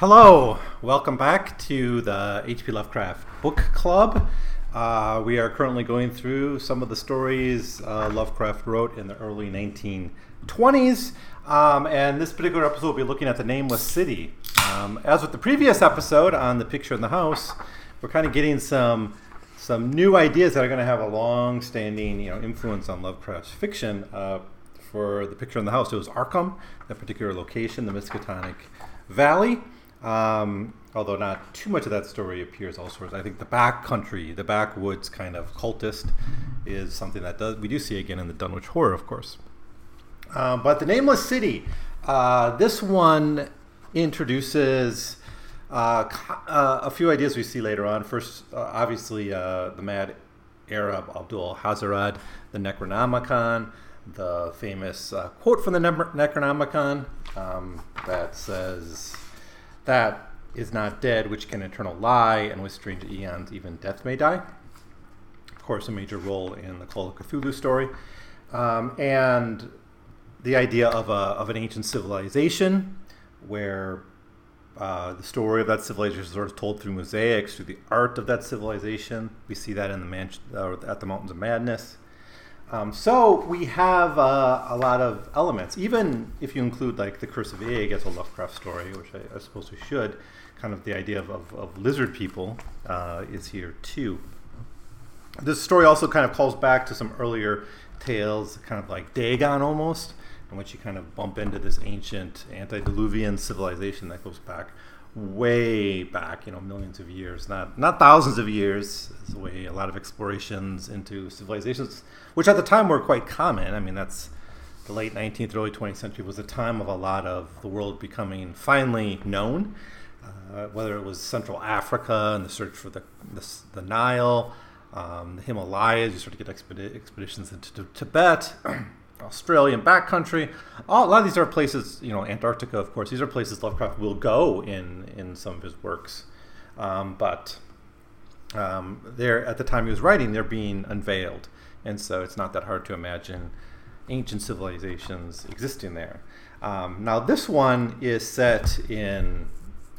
Hello, welcome back to the H.P. Lovecraft Book Club. Uh, we are currently going through some of the stories uh, Lovecraft wrote in the early 1920s. Um, and this particular episode, we'll be looking at the Nameless City. Um, as with the previous episode on the picture in the house, we're kind of getting some some new ideas that are going to have a long-standing, you know, influence on Lovecraft's fiction. Uh, for the picture in the house, it was Arkham, that particular location, the Miskatonic Valley. Um, although not too much of that story appears elsewhere. I think the back country, the backwoods kind of cultist, is something that does we do see again in the Dunwich Horror, of course. Um, but the Nameless City, uh, this one introduces uh, uh, a few ideas we see later on. First, uh, obviously, uh, the mad Arab Abdul Hazarad, the Necronomicon, the famous uh, quote from the ne- Necronomicon um, that says that is not dead, which can eternal lie, and with strange eons even death may die. Of course, a major role in the Call of Cthulhu story. Um, and the idea of, a, of an ancient civilization where uh, the story of that civilization is sort of told through mosaics, through the art of that civilization. We see that in the man- uh, at the Mountains of Madness. Um, so we have uh, a lot of elements, even if you include like the Curse of Yig as a Lovecraft story, which I, I suppose we should. Kind of the idea of, of, of lizard people uh, is here too. This story also kind of calls back to some earlier tales, kind of like Dagon almost, in which you kind of bump into this ancient antediluvian civilization that goes back way back, you know, millions of years, not not thousands of years. Is the way a lot of explorations into civilizations, which at the time were quite common. I mean, that's the late 19th, early 20th century was a time of a lot of the world becoming finally known. Uh, whether it was Central Africa and the search for the the, the Nile, um, the Himalayas, you sort of get expedi- expeditions into Tibet. Australian backcountry. a lot of these are places, you know, Antarctica, of course. These are places Lovecraft will go in in some of his works, um, but um, they're at the time he was writing, they're being unveiled, and so it's not that hard to imagine ancient civilizations existing there. Um, now, this one is set in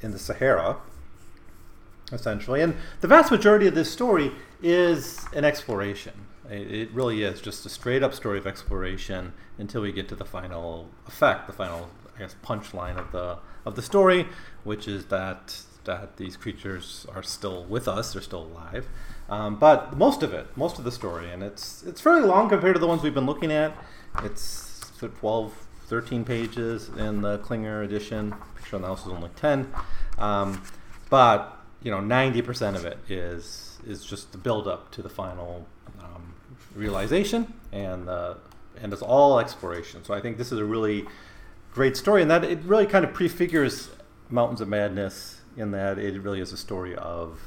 in the Sahara, essentially, and the vast majority of this story is an exploration. It really is just a straight up story of exploration until we get to the final effect, the final, I guess, punchline of the of the story, which is that that these creatures are still with us, they're still alive. Um, but most of it, most of the story, and it's it's fairly long compared to the ones we've been looking at. It's 12, 13 pages in the Klinger edition. Picture on the house is only 10. Um, but you know, 90% of it is is just the build up to the final um, realization, and uh, and it's all exploration. So I think this is a really great story, and that it really kind of prefigures Mountains of Madness in that it really is a story of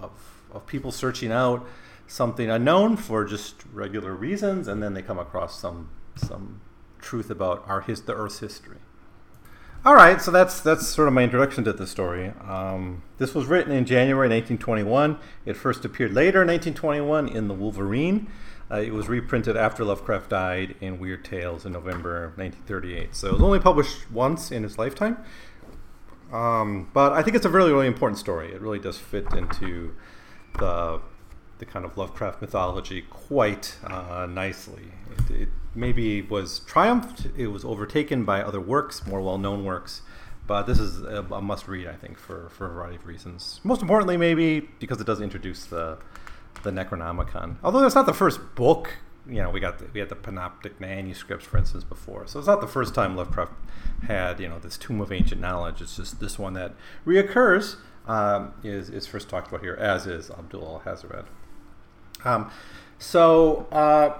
of of people searching out something unknown for just regular reasons, and then they come across some some truth about our his the Earth's history. All right, so that's that's sort of my introduction to the story. Um, this was written in January 1921. It first appeared later in 1921 in the Wolverine. Uh, it was reprinted after Lovecraft died in Weird Tales in November 1938. So it was only published once in his lifetime. Um, but I think it's a really, really important story. It really does fit into the the kind of Lovecraft mythology quite uh, nicely. It, it, maybe was triumphed. It was overtaken by other works, more well-known works. But this is a, a must-read, I think, for, for a variety of reasons. Most importantly, maybe because it does introduce the the Necronomicon. Although that's not the first book. You know, we got the, we had the Pnakotic manuscripts, for instance, before. So it's not the first time Lovecraft had you know this Tomb of Ancient Knowledge. It's just this one that reoccurs. Um, is, is first talked about here, as is Abdul Hazarad. Um, so, uh,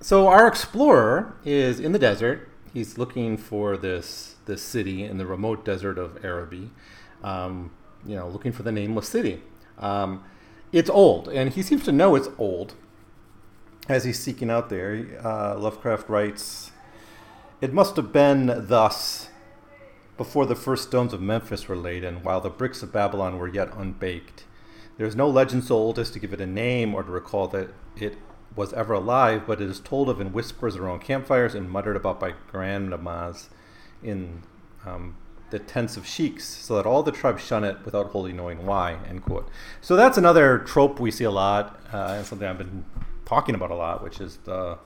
so our explorer is in the desert. He's looking for this this city in the remote desert of Araby. Um, you know, looking for the nameless city. Um, it's old, and he seems to know it's old. As he's seeking out there, uh, Lovecraft writes, "It must have been thus." Before the first stones of Memphis were laid, and while the bricks of Babylon were yet unbaked, there is no legend so old as to give it a name or to recall that it was ever alive, but it is told of in whispers around campfires and muttered about by grandmas in um, the tents of sheiks, so that all the tribes shun it without wholly knowing why. End quote. So that's another trope we see a lot, uh, and something I've been talking about a lot, which is the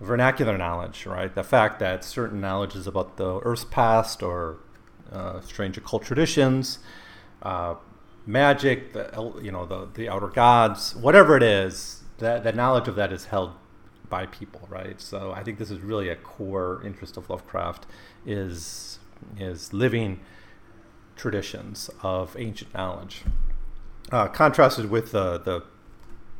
vernacular knowledge, right? The fact that certain knowledge is about the Earth's past or uh, strange occult traditions, uh, magic, the you know the the outer gods, whatever it is, that that knowledge of that is held by people, right? So I think this is really a core interest of Lovecraft is is living traditions of ancient knowledge, uh, contrasted with the the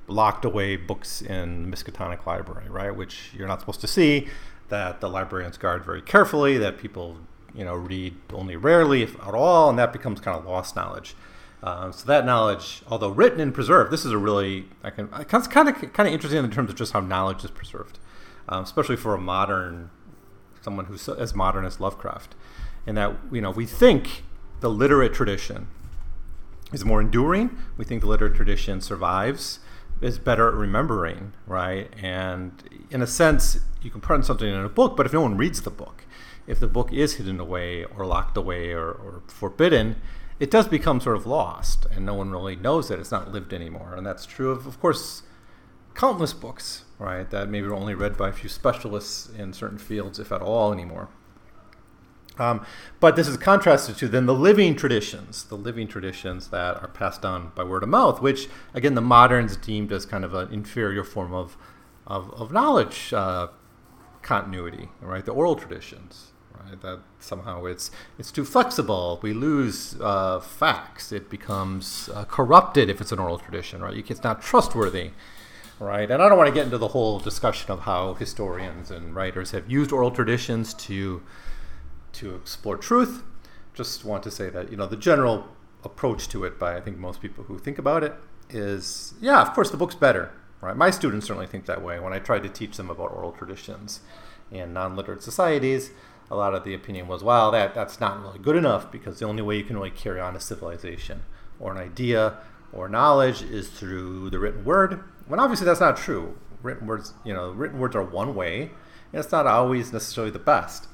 locked away books in Miskatonic Library, right, which you're not supposed to see, that the librarians guard very carefully, that people you know read only rarely, if at all, and that becomes kind of lost knowledge. Uh, so that knowledge, although written and preserved, this is a really I can it's kind of kind of interesting in terms of just how knowledge is preserved, um, especially for a modern someone who's as modern as Lovecraft, in that you know we think the literate tradition is more enduring. We think the literate tradition survives, is better at remembering, right? And in a sense, you can put something in a book, but if no one reads the book, if the book is hidden away or locked away or, or forbidden, it does become sort of lost and no one really knows it. It's not lived anymore. And that's true of, of course, countless books, right, that maybe are only read by a few specialists in certain fields, if at all, anymore. Um, but this is contrasted to then the living traditions, the living traditions that are passed down by word of mouth, which again the moderns deemed as kind of an inferior form of of, of knowledge uh, continuity, right? The oral traditions right? That somehow it's it's too flexible. We lose uh, facts. It becomes uh, corrupted if it's an oral tradition, right? It's not trustworthy, right? And I don't want to get into the whole discussion of how historians and writers have used oral traditions to to explore truth. Just want to say that you know the general approach to it by I think most people who think about it is yeah, of course the book's better, right? My students certainly think that way when I try to teach them about oral traditions in non-literate societies a lot of the opinion was, well, that, that's not really good enough because the only way you can really carry on a civilization or an idea or knowledge is through the written word. When obviously that's not true. Written words, you know, written words are one way, and it's not always necessarily the best.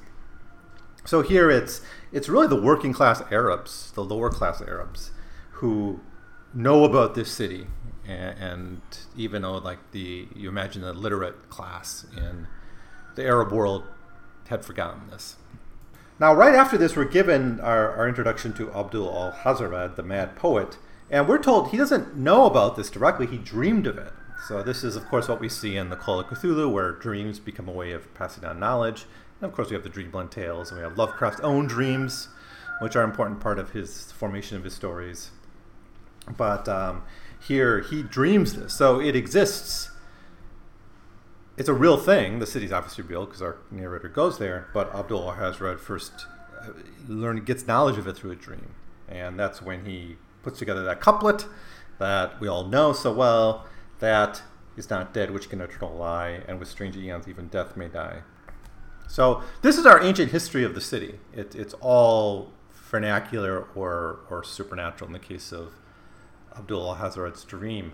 So here it's it's really the working class Arabs, the lower class Arabs, who know about this city, and, and even though like the you imagine the literate class in the Arab world had forgotten this. Now, right after this, we're given our, our introduction to Abdul al Hazarad, the mad poet, and we're told he doesn't know about this directly, he dreamed of it. So, this is, of course, what we see in the Call of Cthulhu, where dreams become a way of passing on knowledge. And of course, we have the Dreamland Tales, and we have Lovecraft's own dreams, which are an important part of his formation of his stories. But um, here, he dreams this. So, it exists it's a real thing. The city's obviously real because our narrator goes there. But Abdul Hazred first uh, learn gets knowledge of it through a dream, and that's when he puts together that couplet that we all know so well. That is not dead, which can eternal lie, and with strange eons even death may die. So this is our ancient history of the city. It, it's all vernacular or, or supernatural in the case of Abdul Hazred's dream.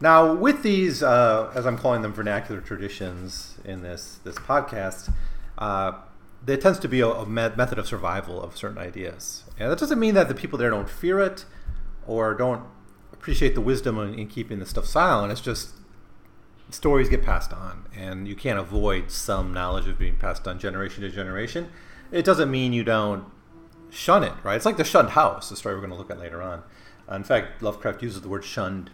Now, with these, uh, as I'm calling them, vernacular traditions in this this podcast, uh, there tends to be a, a, method of survival of certain ideas, and that doesn't mean that the people there don't fear it or don't appreciate the wisdom in, in keeping the stuff silent. It's just stories get passed on, and you can't avoid some knowledge of being passed on generation to generation. It doesn't mean you don't shun it, right? It's like the shunned house, the story we're going to look at later on. Uh, in fact, Lovecraft uses the word shunned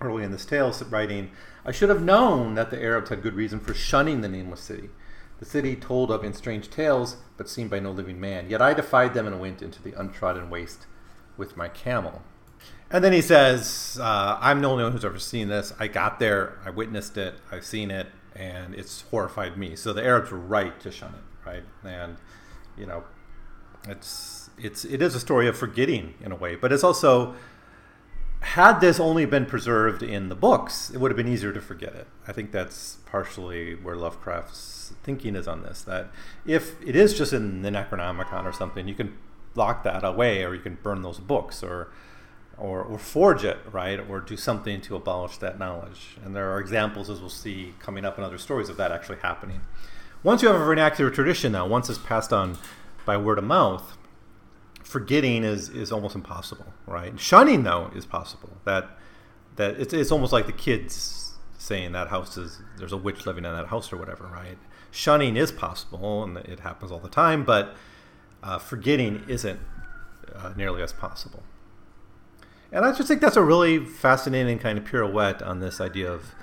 early in this tale writing, I should have known that the Arabs had good reason for shunning the nameless city. The city told of in strange tales, but seen by no living man. Yet I defied them and went into the untrodden waste with my camel. And then he says, uh, I'm the only one who's ever seen this. I got there, I witnessed it, I've seen it, and it's horrified me. So the Arabs were right to shun it, right? And, you know, it's, it's, it is a story of forgetting in a way, but it's also had this only been preserved in the books, it would have been easier to forget it. I think that's partially where Lovecraft's thinking is on this. That if it is just in the Necronomicon or something, you can lock that away, or you can burn those books, or or, or forge it, right, or do something to abolish that knowledge. And there are examples, as we'll see coming up in other stories, of that actually happening. Once you have a vernacular tradition, now, once it's passed on by word of mouth, forgetting is is almost impossible, right? Shunning though is possible. That that it's it's almost like the kids saying that house is there's a witch living in that house or whatever, right? Shunning is possible and it happens all the time, but uh, forgetting isn't uh, nearly as possible. And I just think that's a really fascinating kind of pirouette on this idea of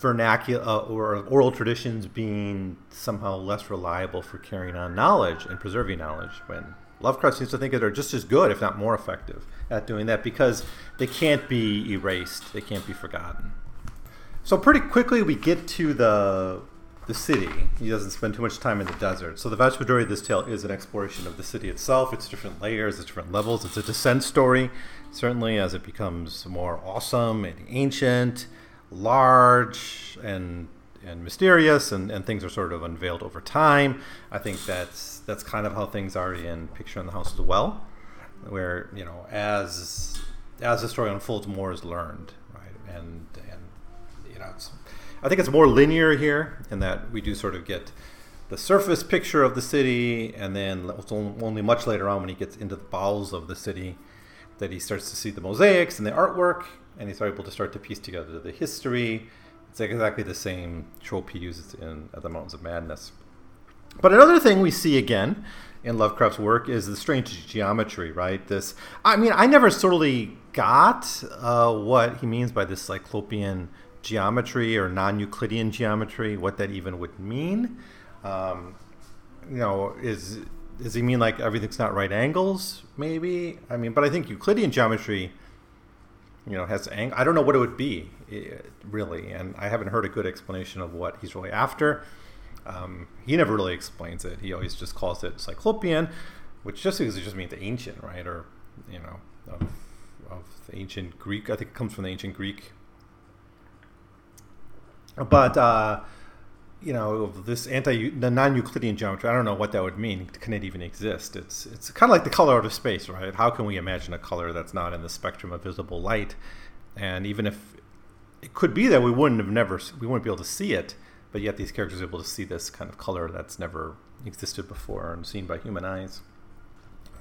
vernacular uh, or oral traditions being somehow less reliable for carrying on knowledge and preserving knowledge when Lovecraft seems to think that they're just as good, if not more effective, at doing that because they can't be erased, they can't be forgotten. So pretty quickly we get to the the city. He doesn't spend too much time in the desert. So the vast majority of this tale is an exploration of the city itself. It's different layers, it's different levels. It's a descent story, certainly as it becomes more awesome and ancient, large and and mysterious and, and things are sort of unveiled over time. I think that's that's kind of how things are in Picture in the House as well, where you know as as the story unfolds, more is learned, right? And and you know it's I think it's more linear here in that we do sort of get the surface picture of the city, and then it's only much later on when he gets into the bowels of the city that he starts to see the mosaics and the artwork, and he's able to start to piece together the history. It's exactly the same trope he uses in At the Mountains of Madness. But another thing we see again in Lovecraft's work is the strange geometry, right? This, I mean, I never totally got uh, what he means by this cyclopean geometry or non-Euclidean geometry, what that even would mean. Um, you know, is does he mean like everything's not right angles? Maybe. I mean, but I think Euclidean geometry, you know, has ang- I don't know what it would be really, and I haven't heard a good explanation of what he's really after. Um, he never really explains it. He always just calls it Cyclopean, which just because it just means ancient, right? Or you know, of, of ancient Greek. I think it comes from the ancient Greek but uh, you know, this anti the non-Euclidean geometry. I don't know what that would mean. Can it even exist? It's it's kind of like the color out of space, right? How can we imagine a color that's not in the spectrum of visible light? And even if it could be that we wouldn't have never we wouldn't be able to see it, but yet these characters are able to see this kind of color that's never existed before and seen by human eyes.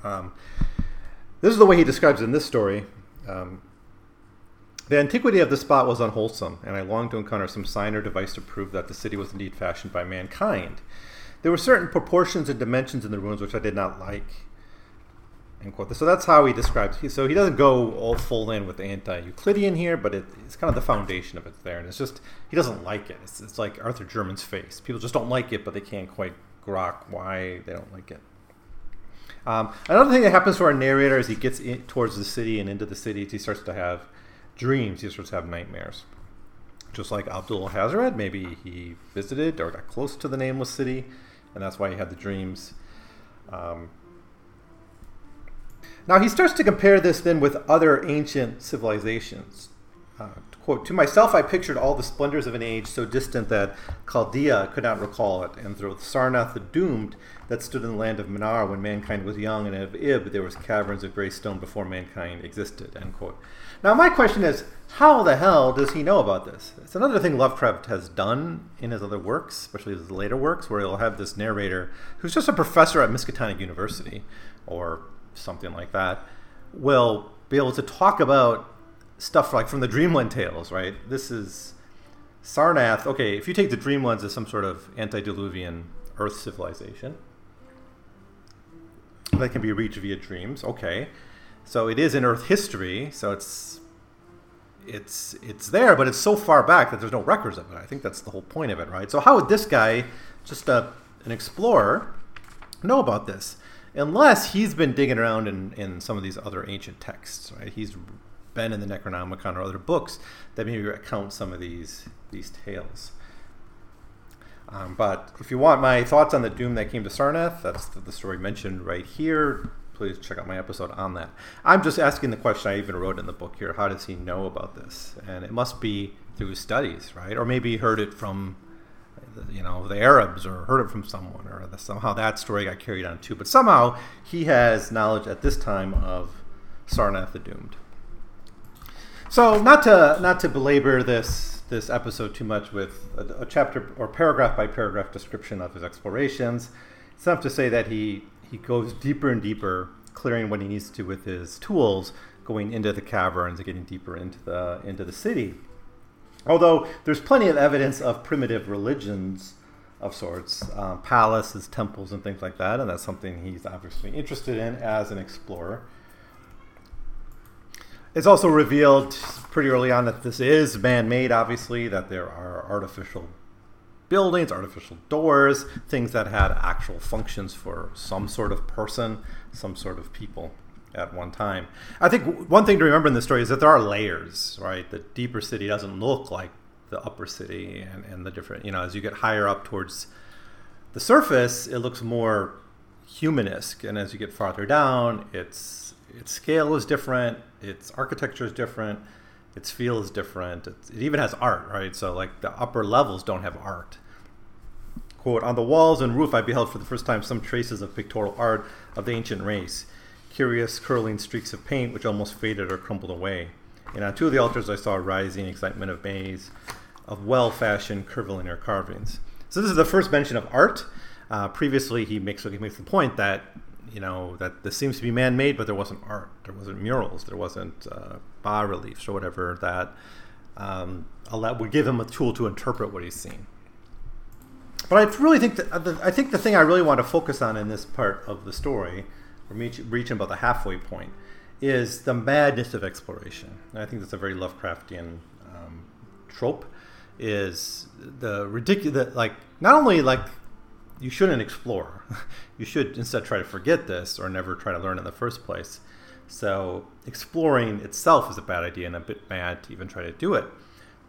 Um, this is the way he describes in this story. Um, the antiquity of the spot was unwholesome, and I longed to encounter some sign or device to prove that the city was indeed fashioned by mankind. There were certain proportions and dimensions in the ruins which I did not like. So that's how he describes. So he doesn't go all full in with anti-Euclidean here, but it, it's kind of the foundation of it there, and it's just he doesn't like it. It's, it's like Arthur Jermyn's face. People just don't like it, but they can't quite grok why they don't like it. Um, another thing that happens to our narrator as he gets in, towards the city and into the city, he starts to have dreams, he starts to have nightmares. Just like Abdul Hazred, maybe he visited or got close to the nameless city, and that's why he had the dreams. Um, now he starts to compare this then with other ancient civilizations. Uh, quote, To myself, I pictured all the splendors of an age so distant that Chaldea could not recall it, and through Sarnath the Doomed that stood in the land of Mnar when mankind was young, and of Ib there was caverns of gray stone before mankind existed. End quote. Now, my question is, how the hell does he know about this? It's another thing Lovecraft has done in his other works, especially his later works, where he'll have this narrator who's just a professor at Miskatonic University or something like that, will be able to talk about stuff like from the Dreamland tales, right? This is Sarnath. Okay, if you take the Dreamlands as some sort of antediluvian Earth civilization that can be reached via dreams, okay. So it is in Earth history, so it's it's it's there, but it's so far back that there's no records of it. I think that's the whole point of it, right? So how would this guy, just a, an explorer, know about this? Unless he's been digging around in, in some of these other ancient texts, right? He's been in the Necronomicon or other books that maybe recount some of these these tales. Um, but if you want my thoughts on the doom that came to Sarnath, that's the, the story mentioned right here please check out my episode on that. I'm just asking the question I even wrote in the book here. How does he know about this? And it must be through studies, right? Or maybe he heard it from, you know, the Arabs or heard it from someone, or the, somehow that story got carried on too. But somehow he has knowledge at this time of Sarnath the Doomed. So not to not to belabor this this episode too much with a, a chapter or paragraph by paragraph description of his explorations, it's enough to say that he he goes deeper and deeper, clearing what he needs to with his tools, going into the caverns and getting deeper into the into the city. Although there's plenty of evidence of primitive religions of sorts, um, palaces, temples, and things like that, and that's something he's obviously interested in as an explorer. It's also revealed pretty early on that this is man made, obviously, that there are artificial buildings, artificial doors, things that had actual functions for some sort of person, some sort of people at one time. I think one thing to remember in this story is that there are layers, right? The deeper city doesn't look like the upper city and, and the different, you know, as you get higher up towards the surface, it looks more humanesque. And as you get farther down, its its scale is different, its architecture is different, its feel is different. It even has art, right? So like the upper levels don't have art. Quote, on the walls and roof I beheld for the first time some traces of pictorial art of the ancient race, curious curling streaks of paint which almost faded or crumbled away. And on two of the altars I saw a rising excitement of maze of well-fashioned curvilinear carvings. So this is the first mention of art. Uh, previously, he makes he makes the point that you know that this seems to be man-made, but there wasn't art, there wasn't murals, there wasn't uh, bas reliefs or whatever that um, would give him a tool to interpret what he's seen. But I really think that uh, I think the thing I really want to focus on in this part of the story, reaching about the halfway point, is the madness of exploration. And I think that's a very Lovecraftian um, trope. Is the ridiculous like not only like you shouldn't explore, you should instead try to forget this or never try to learn in the first place. So exploring itself is a bad idea and a bit mad to even try to do it.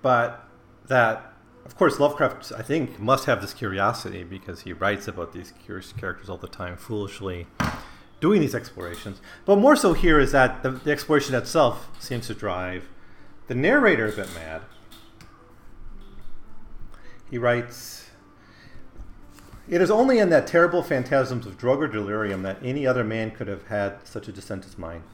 But that, of course, Lovecraft, I think, must have this curiosity because he writes about these curious characters all the time, foolishly doing these explorations. But more so here is that the, the exploration itself seems to drive the narrator a bit mad. He writes, it is only in that terrible phantasms of drug or delirium that any other man could have had such a descent as mine.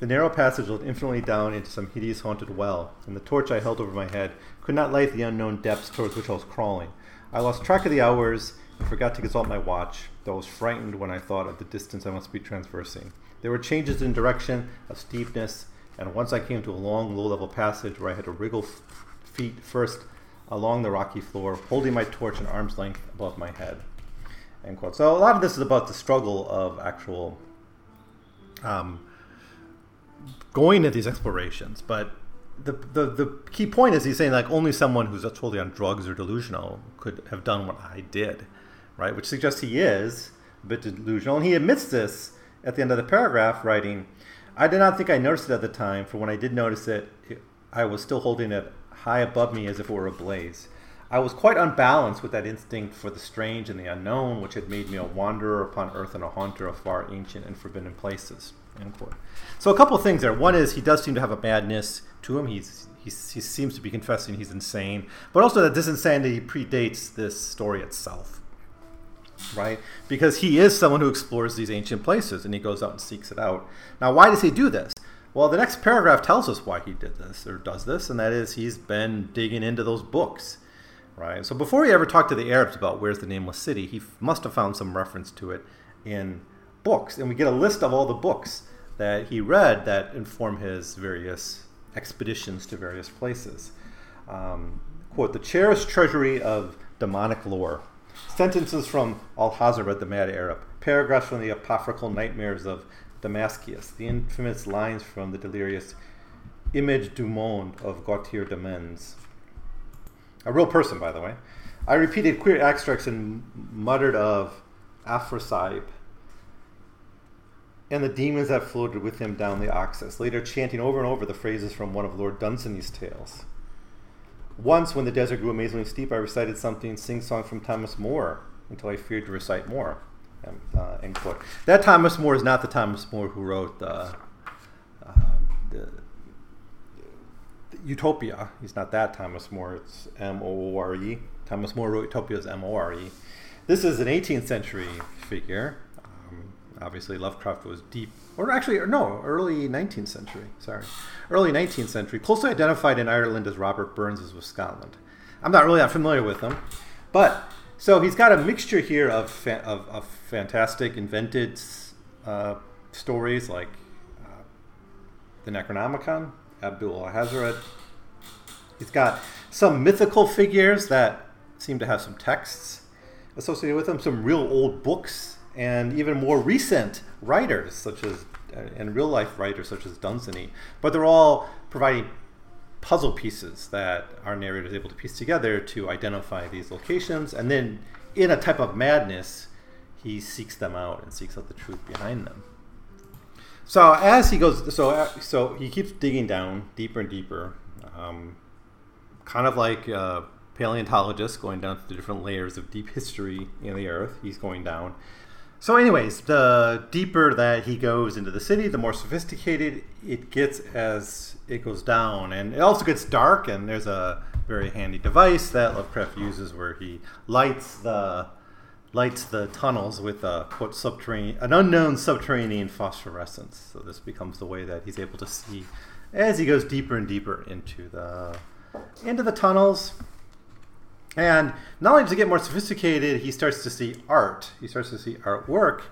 The narrow passage led infinitely down into some hideous haunted well, and the torch I held over my head could not light the unknown depths towards which I was crawling. I lost track of the hours and forgot to consult my watch, though I was frightened when I thought of the distance I must be traversing. There were changes in direction, of steepness, and once I came to a long, low level passage where I had to wriggle f- feet first along the rocky floor, holding my torch an arm's length above my head. End quote. So a lot of this is about the struggle of actual um, going into these explorations, but the, the the key point is he's saying like only someone who's totally on drugs or delusional could have done what I did, right? Which suggests he is a bit delusional, and he admits this at the end of the paragraph, writing, "I did not think I noticed it at the time, for when I did notice it, it I was still holding it high above me as if it were ablaze." I was quite unbalanced with that instinct for the strange and the unknown, which had made me a wanderer upon earth and a haunter of far ancient and forbidden places. So a couple of things there. One is he does seem to have a madness to him. He's, he's, he seems to be confessing he's insane, but also that this insanity predates this story itself, right? Because he is someone who explores these ancient places and he goes out and seeks it out. Now, why does he do this? Well, the next paragraph tells us why he did this or does this, and that is he's been digging into those books right? So before he ever talked to the Arabs about where's the nameless city, he f- must have found some reference to it in books, and we get a list of all the books that he read that inform his various expeditions to various places. Um, quote: "The cherished treasury of demonic lore." Sentences from Alhazred, the Mad Arab. Paragraphs from the apocryphal nightmares of Damascus. The infamous lines from the delirious Image du Monde of Gautier de Metz a real person, by the way. I repeated queer extracts and muttered of Aphrodite and the demons that floated with him down the Oxus, later chanting over and over the phrases from one of Lord Dunsany's tales. Once, when the desert grew amazingly steep, I recited something sing song from Thomas Moore until I feared to recite more. Um, uh, end quote. That Thomas Moore is not the Thomas More who wrote uh, uh, the Utopia. He's not that Thomas More. It's M O R E. Thomas More wrote Utopia as M O R E. This is an 18th century figure. Um, obviously, Lovecraft was deep, or actually, no, early 19th century. Sorry, early 19th century. Closely identified in Ireland as Robert Burns is with Scotland. I'm not really that familiar with him, but So he's got a mixture here of fa- of, of fantastic invented uh, stories like uh, the Necronomicon, Abdul Hazred. He's got some mythical figures that seem to have some texts associated with them, some real old books, and even more recent writers such as uh, and real life writers such as Dunsany. But they're all providing puzzle pieces that our narrator is able to piece together to identify these locations, and then in a type of madness, he seeks them out and seeks out the truth behind them. So as he goes, so so he keeps digging down deeper and deeper, um, kind of like a paleontologist going down to the different layers of deep history in the earth. He's going down. So, anyways, the deeper that he goes into the city, the more sophisticated it gets as it goes down, and it also gets dark. And there's a very handy device that Lovecraft uses where he lights the lights the tunnels with a quote subterranean, an unknown subterranean phosphorescence. So this becomes the way that he's able to see as he goes deeper and deeper into the into the tunnels. And not only does he get more sophisticated, he starts to see art. He starts to see artwork.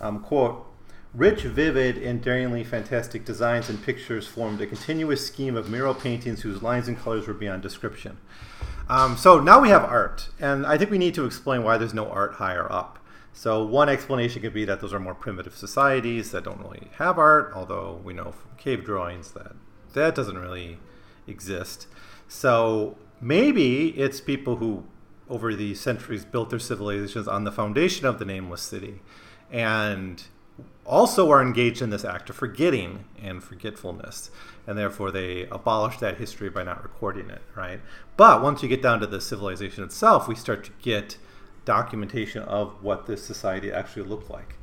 Um, quote, Rich, vivid, and daringly fantastic designs and pictures formed a continuous scheme of mural paintings whose lines and colors were beyond description. Um, so now we have art, and I think we need to explain why there's no art higher up. So one explanation could be that those are more primitive societies that don't really have art, although we know from cave drawings that that doesn't really exist. So maybe it's people who, over the centuries, built their civilizations on the foundation of the nameless city, and also are engaged in this act of forgetting and forgetfulness, and therefore they abolish that history by not recording it, right? But once you get down to the civilization itself, we start to get documentation of what this society actually looked like.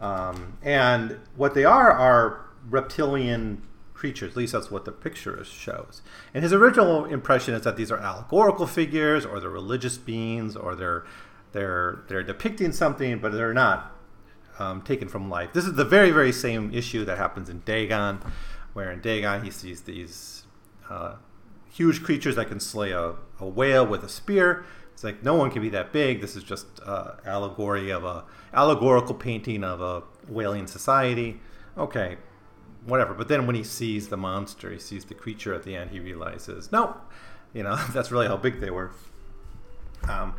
Um, and what they are are reptilian creatures. At least that's what the picture shows. And his original impression is that these are allegorical figures, or they're religious beings, or they're they're they're depicting something, but they're not um, taken from life. This is the very very same issue that happens in Dagon, where in Dagon he sees these uh, huge creatures that can slay a, a whale with a spear. It's like no one can be that big. This is just uh, allegory of a allegorical painting of a whaling society. Okay, whatever. But then when he sees the monster, he sees the creature at the end, he realizes, no, you know, that's really how big they were. Um,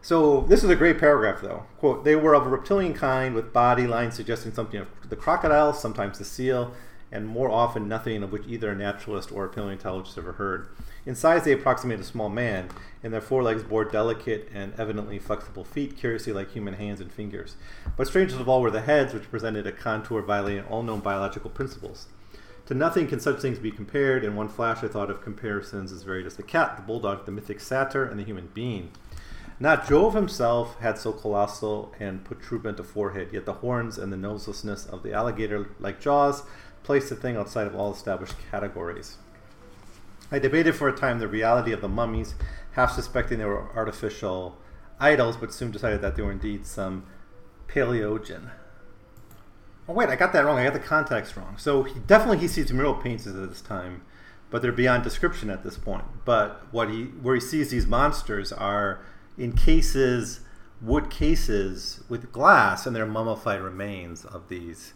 so this is a great paragraph, though. Quote: They were of a reptilian kind, with body lines suggesting something of the crocodile, sometimes the seal, and more often nothing of which either a naturalist or a paleontologist ever heard. In size, they approximate a small man, and their forelegs bore delicate and evidently flexible feet, curiously like human hands and fingers. But strangest of all were the heads, which presented a contour violating all known biological principles. To nothing can such things be compared. In one flash, I thought of comparisons as varied as the cat, the bulldog, the mythic satyr, and the human being. Not Jove himself had so colossal and protuberant a forehead, yet the horns and the noselessness of the alligator like jaws placed the thing outside of all established categories. I debated for a time the reality of the mummies, half suspecting they were artificial idols, but soon decided that they were indeed some paleogen. Oh wait, I got that wrong. I got the context wrong. So he definitely he sees mural paintings at this time, but they're beyond description at this point. But what he where he sees these monsters are in cases, wood cases with glass, and they're mummified remains of these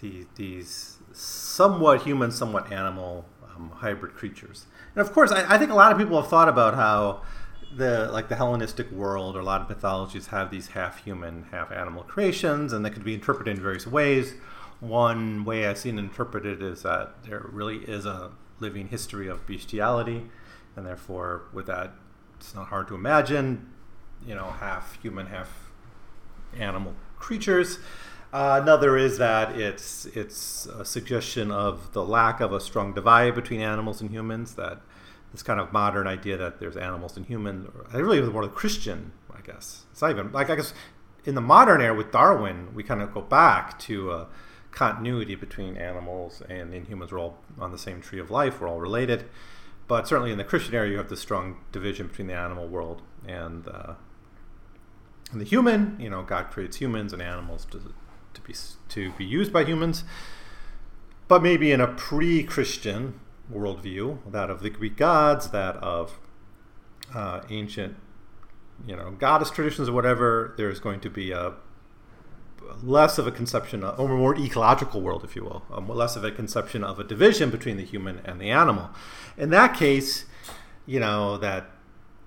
these, these somewhat human, somewhat animal um, hybrid creatures. And of course, I, I, think a lot of people have thought about how the like the Hellenistic world or a lot of mythologies have these half human, half animal creations, and they could be interpreted in various ways. One way I've seen interpreted is that there really is a living history of bestiality, and therefore, with that, it's not hard to imagine, you know, half human, half animal creatures. Uh, another is that it's it's a suggestion of the lack of a strong divide between animals and humans. That this kind of modern idea that there's animals and humans, I really was more the Christian, I guess. It's not even like I guess in the modern era with Darwin, we kind of go back to a continuity between animals and in humans. We're all on the same tree of life. We're all related. But certainly in the Christian era, you have this strong division between the animal world and uh, and the human. You know, God creates humans and animals to to be to be used by humans, but maybe in a pre-Christian worldview, that of the Greek gods, that of uh, ancient you know goddess traditions or whatever, there's going to be a less of a conception, of, or more ecological world, if you will, um, less of a conception of a division between the human and the animal. In that case, you know that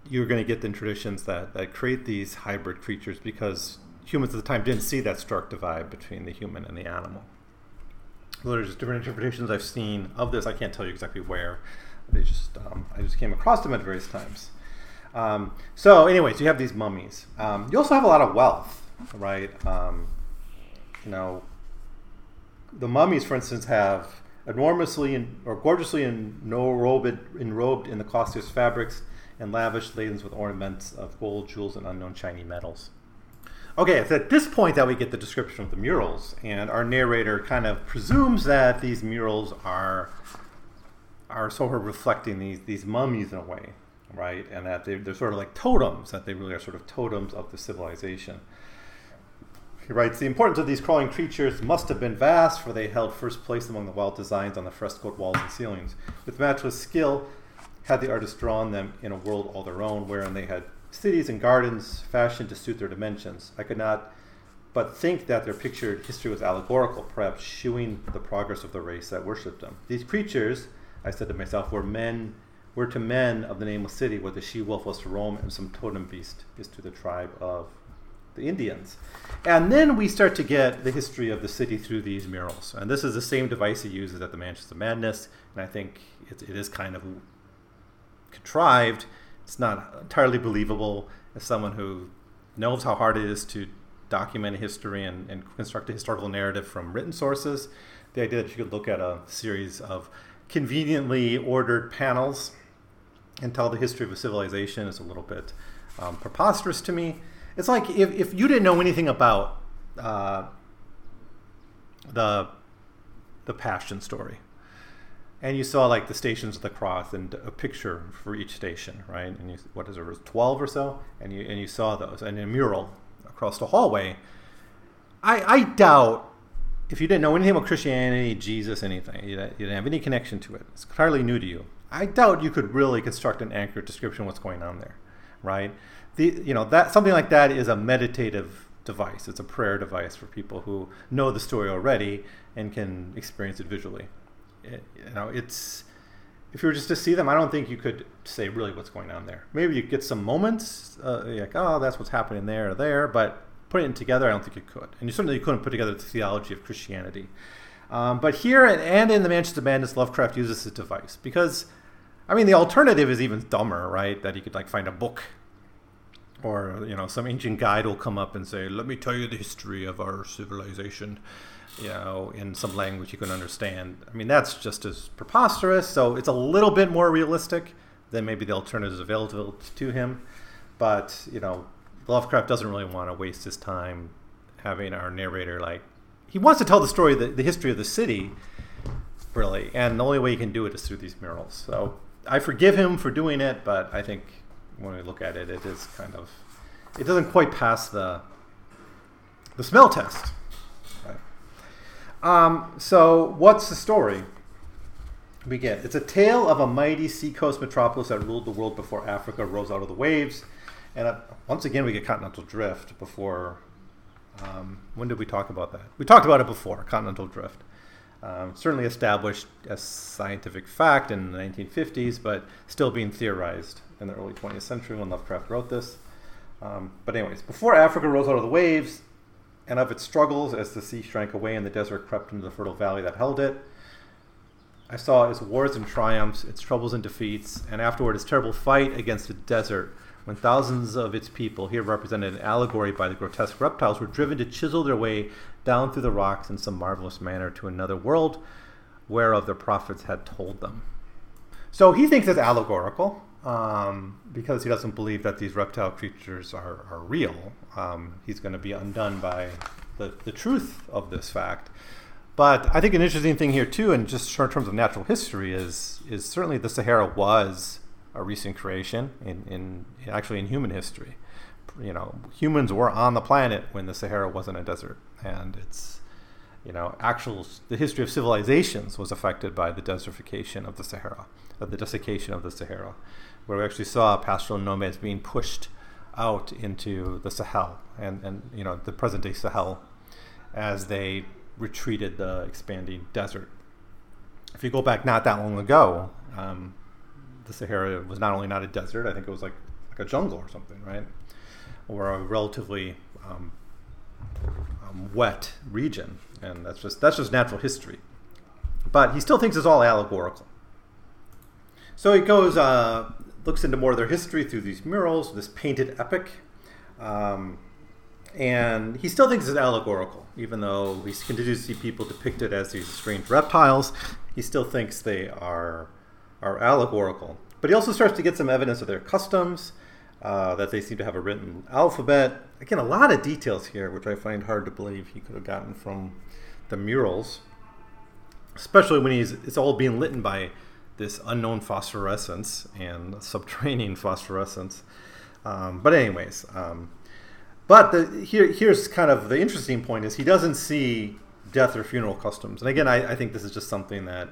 you're going to get the traditions that, that create these hybrid creatures because humans at the time didn't see that stark divide between the human and the animal. So there's different interpretations I've seen of this. I can't tell you exactly where. They just um, I just came across them at various times. Um, so, anyways, you have these mummies. Um, you also have a lot of wealth, right? Um, know, the mummies, for instance, have enormously in, or gorgeously enrobed, enrobed in the costliest fabrics and lavish laden with ornaments of gold, jewels, and unknown shiny metals. Okay, it's at this point that we get the description of the murals, and our narrator kind of presumes that these murals are are sort of reflecting these these mummies in a way, right? And that they, they're sort of like totems, that they really are sort of totems of the civilization. He writes, The importance of these crawling creatures must have been vast, for they held first place among the wild designs on the frescoed walls and ceilings. With matchless skill, had the artists drawn them in a world all their own, wherein they had cities and gardens fashioned to suit their dimensions. I could not but think that their pictured history was allegorical, perhaps shewing the progress of the race that worshipped them. These creatures, I said to myself, were men were to men of the nameless city what the she wolf was to Rome, and some totem beast is to the tribe of the Indians. And then we start to get the history of the city through these murals. And this is the same device he uses at the Mountains of Madness. And I think it, it is kind of contrived. It's not entirely believable as someone who knows how hard it is to document history and, and construct a historical narrative from written sources. The idea that you could look at a series of conveniently ordered panels and tell the history of a civilization is a little bit um, preposterous to me. It's like if, if you didn't know anything about uh, the the Passion story, and you saw like the stations of the cross and a picture for each station, right? And you, what is it, twelve or so, and you and you saw those and a mural across the hallway. I I doubt if you didn't know anything about Christianity, Jesus, anything, you didn't, you didn't have any connection to it. It's entirely new to you. I doubt you could really construct an accurate description of what's going on there, right? The you know that something like that is a meditative device. It's a prayer device for people who know the story already and can experience it visually. It, you know, it's if you were just to see them, I don't think you could say really what's going on there. Maybe you get some moments, uh, like oh, that's what's happening there or there, but putting it together, I don't think you could. And you certainly couldn't put together the theology of Christianity. Um, but here and in the of Madness, Lovecraft uses this device because, I mean, the alternative is even dumber, right? That he could like find a book or you know some ancient guide will come up and say let me tell you the history of our civilization you know in some language you can understand. I mean that's just as preposterous so it's a little bit more realistic than maybe the alternatives available to him. But you know lovecraft doesn't really want to waste his time having our narrator like he wants to tell the story the, the history of the city really and the only way he can do it is through these murals. So i forgive him for doing it but i think when we look at it, it is kind of it doesn't quite pass the the smell test. Right? Um, so, what's the story? We get it's a tale of a mighty seacoast metropolis that ruled the world before Africa rose out of the waves, and uh, once again we get continental drift before. Um, when did we talk about that? We talked about it before, continental drift. Um, certainly established as scientific fact in the 1950s, but still being theorized in the early 20th century when Lovecraft wrote this. Um, but, anyways, before Africa rose out of the waves and of its struggles as the sea shrank away and the desert crept into the fertile valley that held it, I saw its wars and triumphs, its troubles and defeats, and afterward its terrible fight against the desert when thousands of its people, here represented in allegory by the grotesque reptiles, were driven to chisel their way down through the rocks in some marvelous manner to another world whereof the prophets had told them. So he thinks it's allegorical um, because he doesn't believe that these reptile creatures are, are real. Um, he's going to be undone by the, the truth of this fact. But I think an interesting thing here too, and just in terms of natural history, is is certainly the Sahara was a recent creation in, in actually in human history. You know, humans were on the planet when the Sahara wasn't a desert, and it's you know, actual the history of civilizations was affected by the desertification of the Sahara, of the desiccation of the Sahara where we actually saw pastoral nomads being pushed out into the Sahel and, and you know the present day Sahel as they retreated the expanding desert. If you go back not that long ago, um, the Sahara was not only not a desert, I think it was like, like a jungle or something, right? Or a relatively um, um, wet region, and that's just that's just natural history. But he still thinks it's all allegorical. So he goes, uh, looks into more of their history through these murals, this painted epic, um, and he still thinks it's allegorical, even though he continues to see people depicted as these strange reptiles. He still thinks they are are allegorical. But he also starts to get some evidence of their customs, uh, that they seem to have a written alphabet. Again, a lot of details here, which I find hard to believe he could have gotten from the murals, especially when he's it's all being lit by this unknown phosphorescence and subterranean phosphorescence. Um, but anyways, um, but the, here here's kind of the interesting point is he doesn't see death or funeral customs. And again, I, I think this is just something that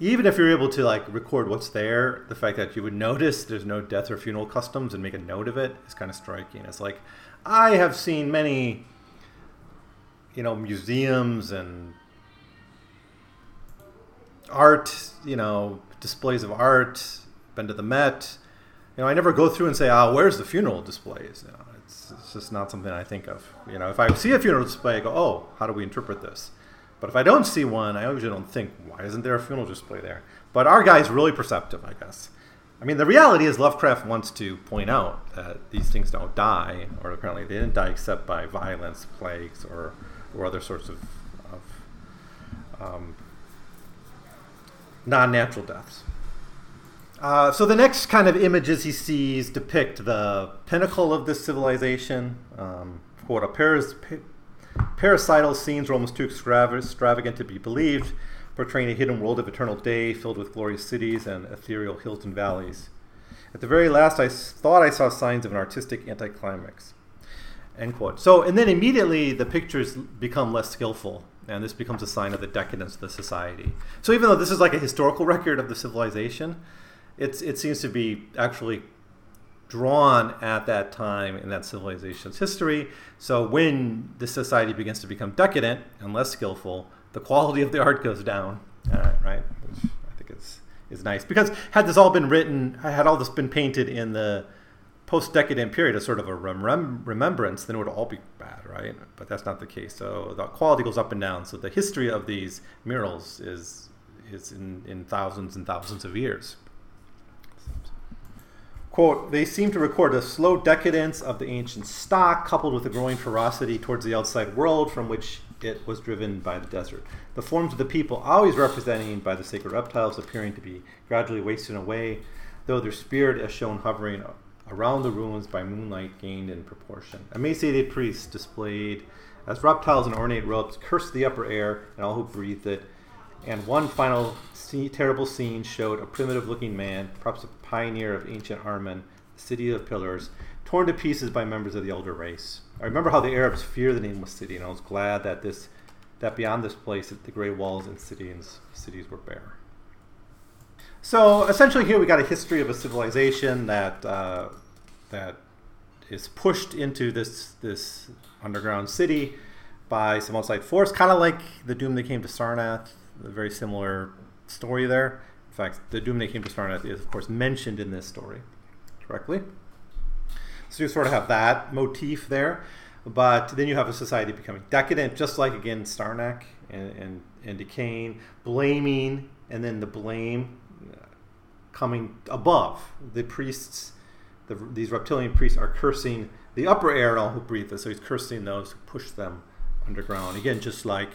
even if you're able to like record what's there, the fact that you would notice there's no death or funeral customs and make a note of it is kind of striking. It's like I have seen many, you know, museums and art, you know, displays of art. Been to the Met. You know, I never go through and say, "Ah, oh, where's the funeral displays?" You know, it's, it's just not something I think of. You know, if I see a funeral display, I go, "Oh, how do we interpret this?" But if I don't see one, I usually don't think, why isn't there a funeral display there? But our guy's really perceptive, I guess. I mean, the reality is Lovecraft wants to point out that these things don't die, or apparently they didn't die except by violence, plagues, or, or other sorts of, of um, non natural deaths. Uh, so the next kind of images he sees depict the pinnacle of this civilization. Um, quote, a Paris, Parasital scenes were almost too extravagant to be believed, portraying a hidden world of eternal day filled with glorious cities and ethereal hills and valleys. At the very last, I thought I saw signs of an artistic anticlimax. End quote. So, and then immediately the pictures become less skillful, and this becomes a sign of the decadence of the society. So, even though this is like a historical record of the civilization, it's, it seems to be actually drawn at that time in that civilization's history. So when the society begins to become decadent and less skillful, the quality of the art goes down, uh, right? Which I think is is nice because had this all been written, had all this been painted in the post-decadent period as sort of a rem- remembrance, then it would all be bad, right? But that's not the case. So the quality goes up and down. So the history of these murals is is in, in thousands and thousands of years. Quote, they seem to record a slow decadence of the ancient stock coupled with a growing ferocity towards the outside world from which it was driven by the desert. The forms of the people, always representing by the sacred reptiles, appearing to be gradually wasting away, though their spirit is shown hovering around the ruins by moonlight gained in proportion. Emaciated priests displayed as reptiles in ornate robes cursed the upper air and all who breathed it. And one final terrible scene showed a primitive looking man, perhaps a pioneer of ancient Irem, the city of pillars, torn to pieces by members of the elder race. I remember how the Arabs fear the nameless city, and I was glad that this that beyond this place the great walls and cities cities were bare. So essentially, here we got a history of a civilization that uh, that is pushed into this this underground city by some outside force, kind of like the doom that came to Sarnath. A very similar story there. In fact, the doom they came to Sarnath is, of course, mentioned in this story directly. So you sort of have that motif there. But then you have a society becoming decadent, just like again Sarnath and, and, and decaying, blaming, and then the blame uh, coming above. The priests, the, these reptilian priests, are cursing the upper air and all who breathe this. So he's cursing those who push them underground. Again, just like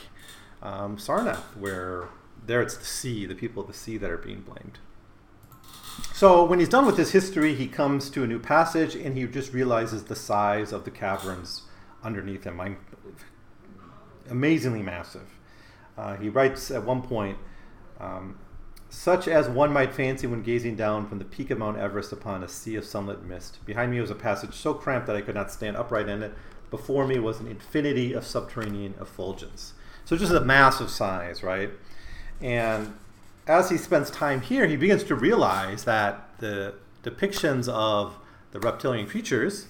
um, Sarnath, where there it's the sea, the people of the sea that are being blamed. So when he's done with his history, he comes to a new passage and he just realizes the size of the caverns underneath him. I'm amazingly massive. Uh, he writes at one point, um, such as one might fancy when gazing down from the peak of Mount Everest upon a sea of sunlit mist. Behind me was a passage so cramped that I could not stand upright in it. Before me was an infinity of subterranean effulgence. So just a massive size, right? And as he spends time here, he begins to realize that the depictions of the reptilian creatures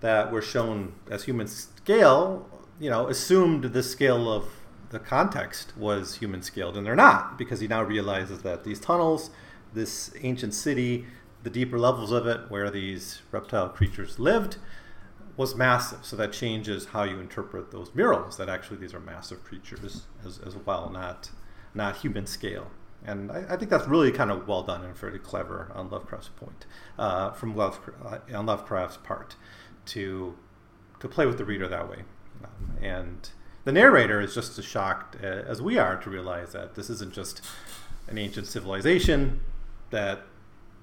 that were shown as human scale, you know, assumed the scale of the context was human scaled, and they're not because he now realizes that these tunnels, this ancient city, the deeper levels of it where these reptile creatures lived, was massive. So that changes how you interpret those murals. That actually these are massive creatures as, as well, not not human scale. And I, I think that's really kind of well done and fairly clever on Lovecraft's point, uh, from Love, uh, on Lovecraft's part, to to play with the reader that way. Um, and the narrator is just as shocked uh, as we are to realize that this isn't just an ancient civilization that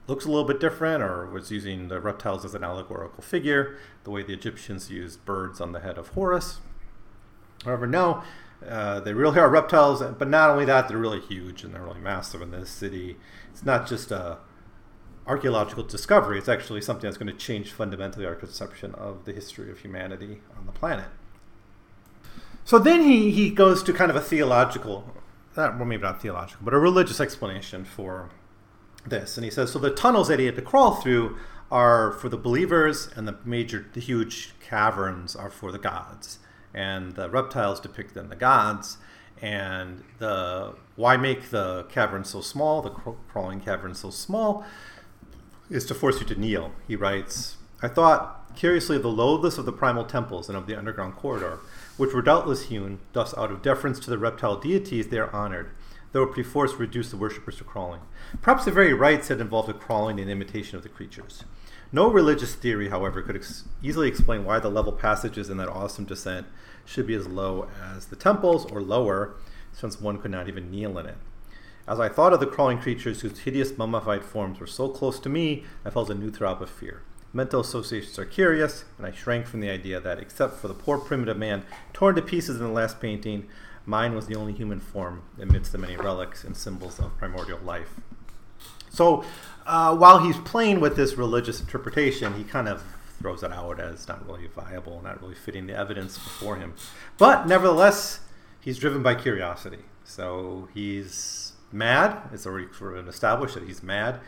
looks a little bit different or was using the reptiles as an allegorical figure, the way the Egyptians used birds on the head of Horus. However, no, uh, they really are reptiles, but not only that, they're really huge and they're really massive in this city. It's not just a archaeological discovery, it's actually something that's going to change fundamentally our conception of the history of humanity on the planet. So then he, he goes to kind of a theological, not, well, maybe not theological, but a religious explanation for this. And he says, so the tunnels that he had to crawl through are for the believers, and the major, the huge caverns are for the gods. And the reptiles depict then the gods. And the why make the cavern so small, the crawling cavern so small, is to force you to kneel. He writes, I thought curiously of the loathless of the primal temples and of the underground corridor which were doubtless hewn, thus out of deference to the reptile deities they are honored, though it perforce reduced the worshippers to crawling. Perhaps the very rites had involved a crawling in imitation of the creatures. No religious theory, however, could ex- easily explain why the level passages in that awesome descent should be as low as the temples, or lower, since one could not even kneel in it. As I thought of the crawling creatures whose hideous mummified forms were so close to me, I felt a new throb of fear. Mental associations are curious, and I shrank from the idea that, except for the poor primitive man torn to pieces in the last painting, mine was the only human form amidst the many relics and symbols of primordial life. So, uh, while he's playing with this religious interpretation, he kind of throws it out as not really viable, not really fitting the evidence before him. But nevertheless, he's driven by curiosity. So he's mad. It's already sort of established that he's mad.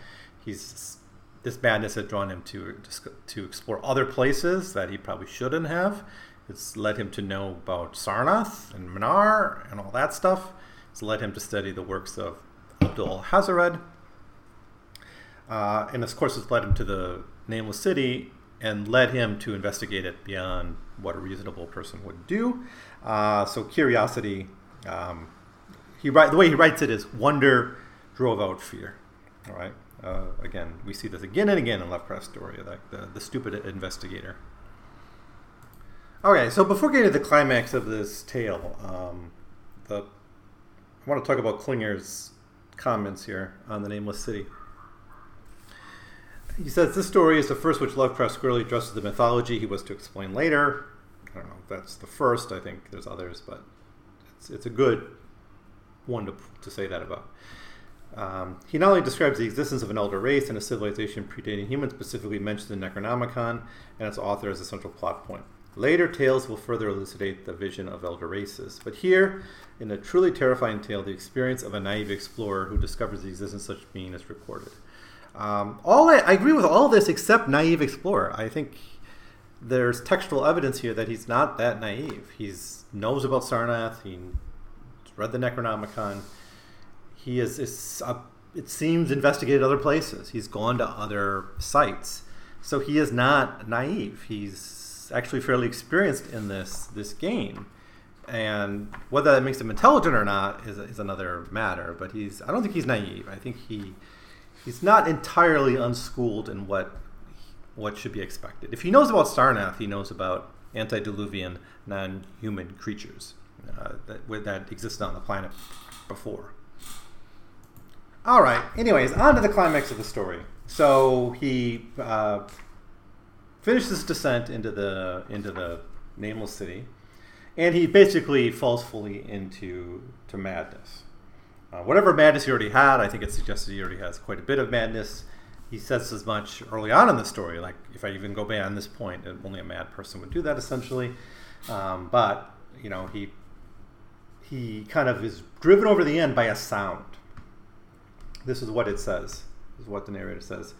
He's this madness had drawn him to to explore other places that he probably shouldn't have. It's led him to know about Sarnath and Mnar and all that stuff. It's led him to study the works of Abdul Hazared. Uh, and of course, it's led him to the Nameless City and led him to investigate it beyond what a reasonable person would do. Uh, so curiosity, um, he write, the way he writes it is wonder drove out fear. All right. Uh, again, we see this again and again in Lovecraft's story, like the, the stupid investigator. Okay, so before getting to the climax of this tale, um, the, I want to talk about Klinger's comments here on the Nameless City. He says this story is the first which Lovecraft squarely addresses the mythology he was to explain later. I don't know if that's the first. I think there's others, but it's, it's a good one to, to say that about. Um, he not only describes the existence of an elder race and a civilization predating humans, specifically mentions the Necronomicon and its author as a central plot point. Later tales will further elucidate the vision of elder races. But here, in a truly terrifying tale, the experience of a naive explorer who discovers the existence of such being is recorded. Um, all I, I, agree with all this except naive explorer. I think there's textual evidence here that he's not that naive. He knows about Sarnath. He read the Necronomicon he is, is uh, it seems investigated other places. He's gone to other sites, so he is not naive. He's actually fairly experienced in this this game, and whether that makes him intelligent or not is, is another matter. But he's I don't think he's naive. I think he he's not entirely unschooled in what what should be expected. If he knows about Sarnath, he knows about antediluvian non-human creatures uh, that that existed on the planet before. All right. Anyways, on to the climax of the story. So he uh, finishes descent into the into the nameless city, and he basically falls fully into to madness. Uh, whatever madness he already had, I think it suggested he already has quite a bit of madness. He says as much early on in the story. Like, if I even go beyond this point, only a mad person would do that, essentially. Um, but you know, he he kind of is driven over the end by a sound this is what it says. Is what the narrator says.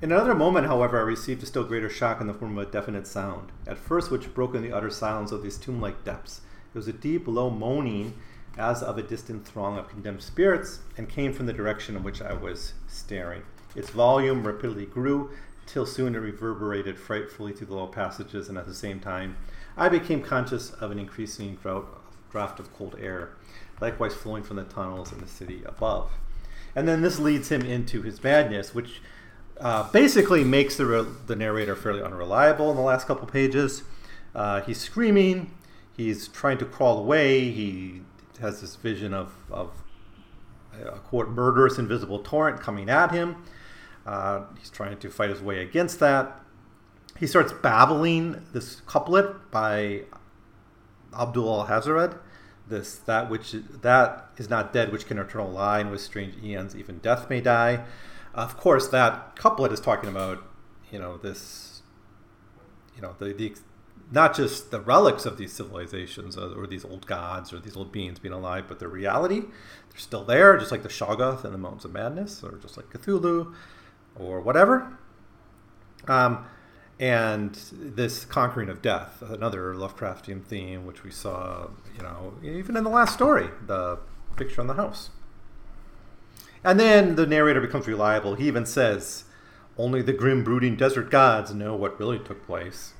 In another moment, however, I received a still greater shock in the form of a definite sound, at first which broke in the utter silence of these tomb like depths. It was a deep, low moaning as of a distant throng of condemned spirits, and came from the direction in which I was staring. Its volume rapidly grew, till soon it reverberated frightfully through the low passages, and at the same time I became conscious of an increasing draught of cold air, likewise flowing from the tunnels in the city above. And then this leads him into his madness, which uh, basically makes the, re- the narrator fairly unreliable in the last couple pages. Uh, he's screaming, he's trying to crawl away, he has this vision of, of a quote murderous invisible torrent coming at him. Uh, he's trying to fight his way against that. He starts babbling this couplet by Abdul Alhazred. This that which that is not dead, which can eternal lie, and with strange eons even death may die. Of course, that couplet is talking about you know this, you know the the not just the relics of these civilizations or, or, these old gods or these old beings being alive, but their reality. They're still there, just like the Shoggoth and the Mountains of Madness, or just like Cthulhu, or whatever. Um, and this conquering of death, another Lovecraftian theme, which we saw, you know, even in the last story, the picture on the house. And then the narrator becomes reliable. He even says, "Only the grim, brooding desert gods know what really took place."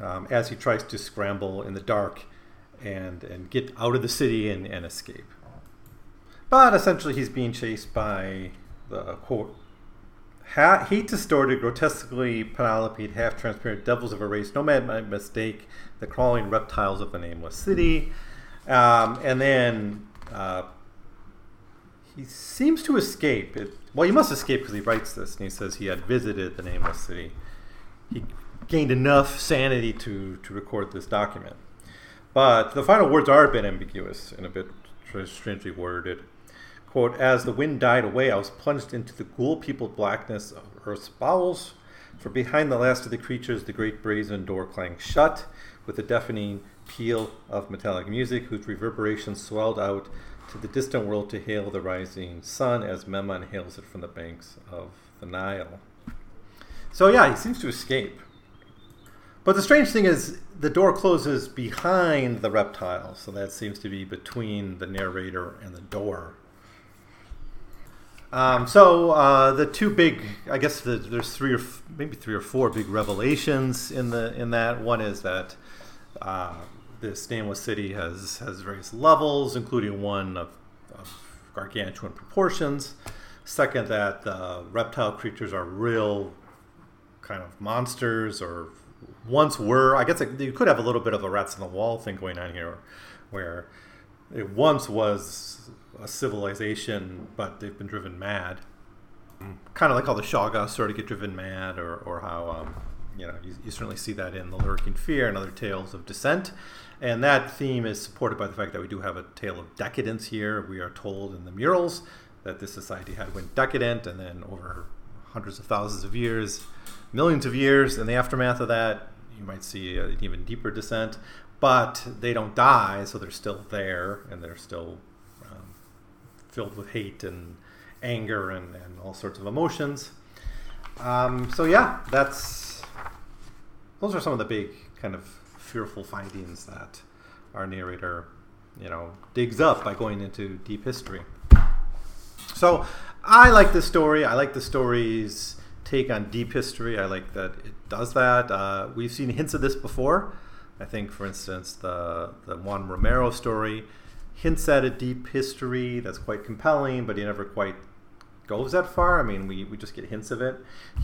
Um, as he tries to scramble in the dark and and get out of the city and, and escape. But essentially, he's being chased by the quote Ha- hate distorted, grotesquely panoplied, half transparent devils of a race, no man might mistake the crawling reptiles of the nameless city. Um, and then uh, he seems to escape. It, well, he must escape because he writes this, and he says he had visited the nameless city. He gained enough sanity to, to record this document. But the final words are a bit ambiguous and a bit strangely worded. Quote, As the wind died away, I was plunged into the ghoul peopled blackness of earth's bowels. For behind the last of the creatures, the great brazen door clanged shut with a deafening peal of metallic music, whose reverberations swelled out to the distant world to hail the rising sun as Memnon hails it from the banks of the Nile. So, yeah, he seems to escape. But the strange thing is, the door closes behind the reptile, so that seems to be between the narrator and the door. Um, so uh, the two big, I guess the, there's three or f- maybe three or four big revelations in the in that. One is that uh, this nameless city has has various levels, including one of, of gargantuan proportions. Second, that the reptile creatures are real kind of monsters, or once were. I guess it, you could have a little bit of a rats in the wall thing going on here, where it once was a civilization, but they've been driven mad. Kind of like how the Shoggoths sort of get driven mad, or, or how um, you know you, you, certainly see that in the Lurking Fear and other tales of descent. And that theme is supported by the fact that we do have a tale of decadence here. We are told in the murals that this society had went decadent, and then over hundreds of thousands of years, millions of years, in the aftermath of that, you might see an even deeper descent. But they don't die, so they're still there, and they're still filled with hate and anger and, and all sorts of emotions. Um, so yeah, that's those are some of the big kind of fearful findings that our narrator, you know, digs up by going into deep history. So I like this story. I like the story's take on deep history. I like that it does that. Uh, we've seen hints of this before. I think, for instance, the the Juan Romero story hints at a deep history that's quite compelling, but he never quite goes that far. I mean, we, we just get hints of it.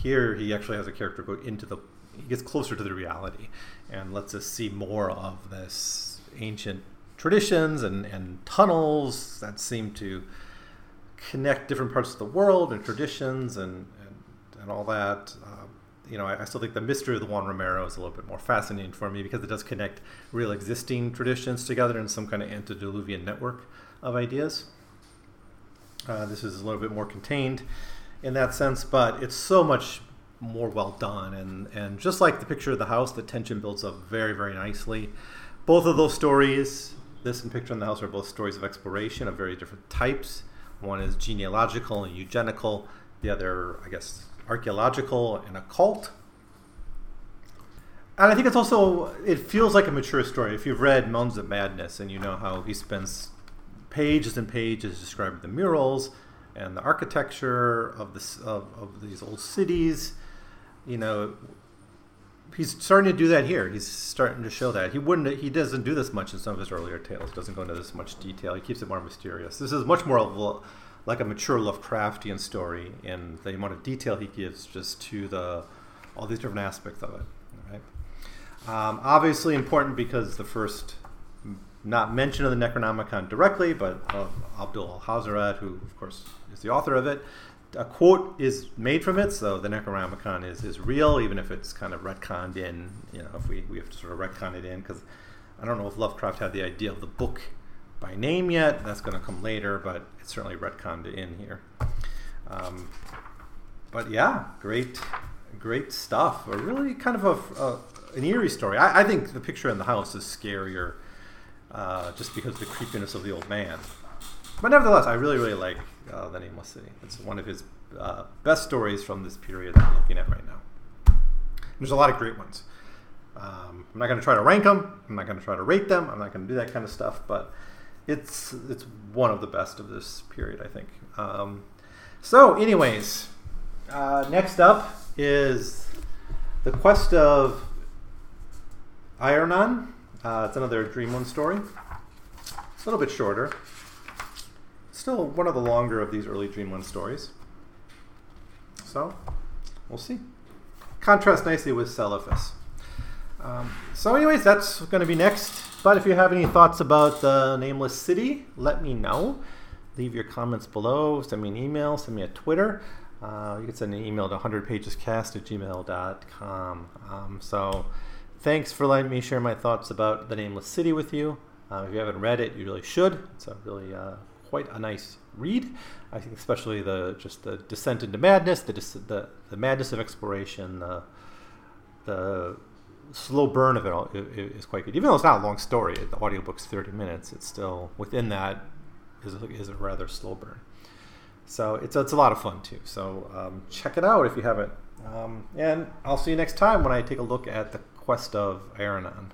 Here, he actually has a character go into the, he gets closer to the reality and lets us see more of this ancient traditions and, and tunnels that seem to connect different parts of the world and traditions and, and, and all that. You know, I, I, still think the mystery of the Juan Romero is a little bit more fascinating for me because it does connect real existing traditions together in some kind of antediluvian network of ideas. Uh, this is a little bit more contained in that sense, but it's so much more well done. And, and just like the picture of the house, the tension builds up very, very nicely. Both of those stories, this and Picture in the House, are both stories of exploration of very different types. One is genealogical and eugenical, the other, I guess, archaeological and occult. And I think it's also it feels like a mature story. If you've read Mountains of Madness and you know how he spends pages and pages describing the murals and the architecture of this of, of these old cities, you know, he's starting to do that here. He's starting to show that he wouldn't. He doesn't do this much in some of his earlier tales. Doesn't go into this much detail. He keeps it more mysterious. This is much more of a, like a mature Lovecraftian story in the amount of detail he gives just to the all these different aspects of it. Um, obviously important because the first not mention of the Necronomicon directly, but of Abdul Hazarad, who of course is the author of it. A quote is made from it, so the Necronomicon is, is real, even if it's kind of retconned in. You know, if we, we have to sort of retcon it in, because I don't know if Lovecraft had the idea of the book by name yet. That's going to come later, but it's certainly retconned in here. Um, but yeah, great, great stuff. A really kind of a, a an eerie story. I, I, think the picture in the house is scarier, uh, just because of the creepiness of the old man. But nevertheless, I really, really like uh, the Nameless City. It's one of his uh, best stories from this period that I'm looking at right now. And there's a lot of great ones. Um, I'm not going to try to rank them. I'm not going to try to rate them. I'm not going to do that kind of stuff. But it's it's one of the best of this period, I think. Um, so, anyways, uh, next up is the quest of Iranon. Uh, it's another Dream One story. It's a little bit shorter. Still one of the longer of these early Dream One stories. So, we'll see. Contrasts nicely with Celephaïs. Um, so, anyways, that's going to be next. But if you have any thoughts about the Nameless City, let me know. Leave your comments below. Send me an email. Send me a Twitter. Uh, you can send an email to 100pagescast at gmail.com. Um, so, thanks for letting me share my thoughts about the Nameless City with you. Uh, if you haven't read it, you really should. It's a really uh, quite a nice read. I think especially the just the descent into madness, the the, the madness of exploration, the the slow burn of it all is quite good. Even though it's not a long story, the audiobook's 30 minutes, it's still within that is a, is a rather slow burn. So it's, it's a lot of fun too. So um, check it out if you haven't. Um, and I'll see you next time when I take a look at the quest of Iranon.